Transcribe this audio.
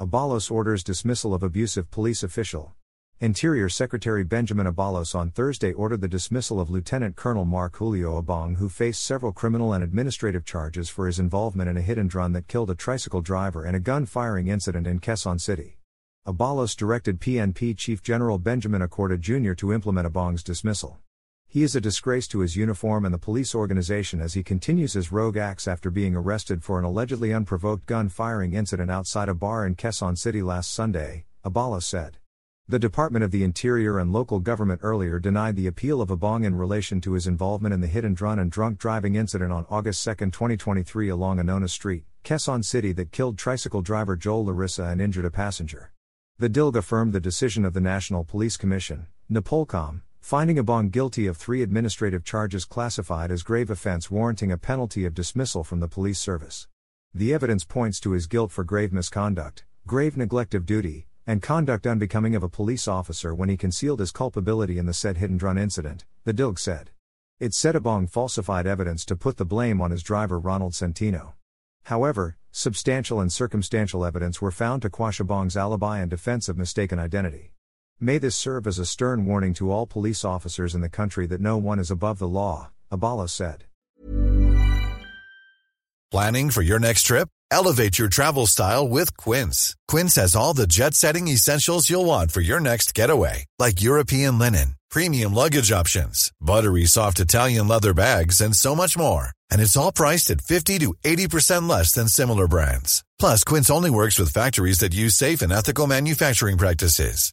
Abalos orders dismissal of abusive police official. Interior Secretary Benjamin Abalos on Thursday ordered the dismissal of Lieutenant Colonel Mark Julio Abong, who faced several criminal and administrative charges for his involvement in a hit and run that killed a tricycle driver and a gun firing incident in Quezon City. Abalos directed PNP Chief General Benjamin Acorda Jr. to implement Abong's dismissal. He is a disgrace to his uniform and the police organization as he continues his rogue acts after being arrested for an allegedly unprovoked gun firing incident outside a bar in Quezon City last Sunday, Abalos said. The Department of the Interior and local government earlier denied the appeal of Abong in relation to his involvement in the hit and run and drunk driving incident on August 2, 2023 along Anonas Street, Quezon City that killed tricycle driver Joel Larissa and injured a passenger. The DILG affirmed the decision of the National Police Commission, NAPOLCOM, finding Abong guilty of three administrative charges classified as grave offense warranting a penalty of dismissal from the police service. The evidence points to his guilt for grave misconduct, grave neglect of duty, and conduct unbecoming of a police officer when he concealed his culpability in the said hit and run incident, the DILG said. It said Abong falsified evidence to put the blame on his driver Ronald Centino. However, substantial and circumstantial evidence were found to quash Abong's alibi and defense of mistaken identity. May this serve as a stern warning to all police officers in the country that no one is above the law, Abalos said. Planning for your next trip? Elevate your travel style with Quince. Quince has all the jet setting essentials you'll want for your next getaway, like European linen, premium luggage options, buttery soft Italian leather bags, and so much more. And it's all priced at 50 to 80% less than similar brands. Plus, Quince only works with factories that use safe and ethical manufacturing practices.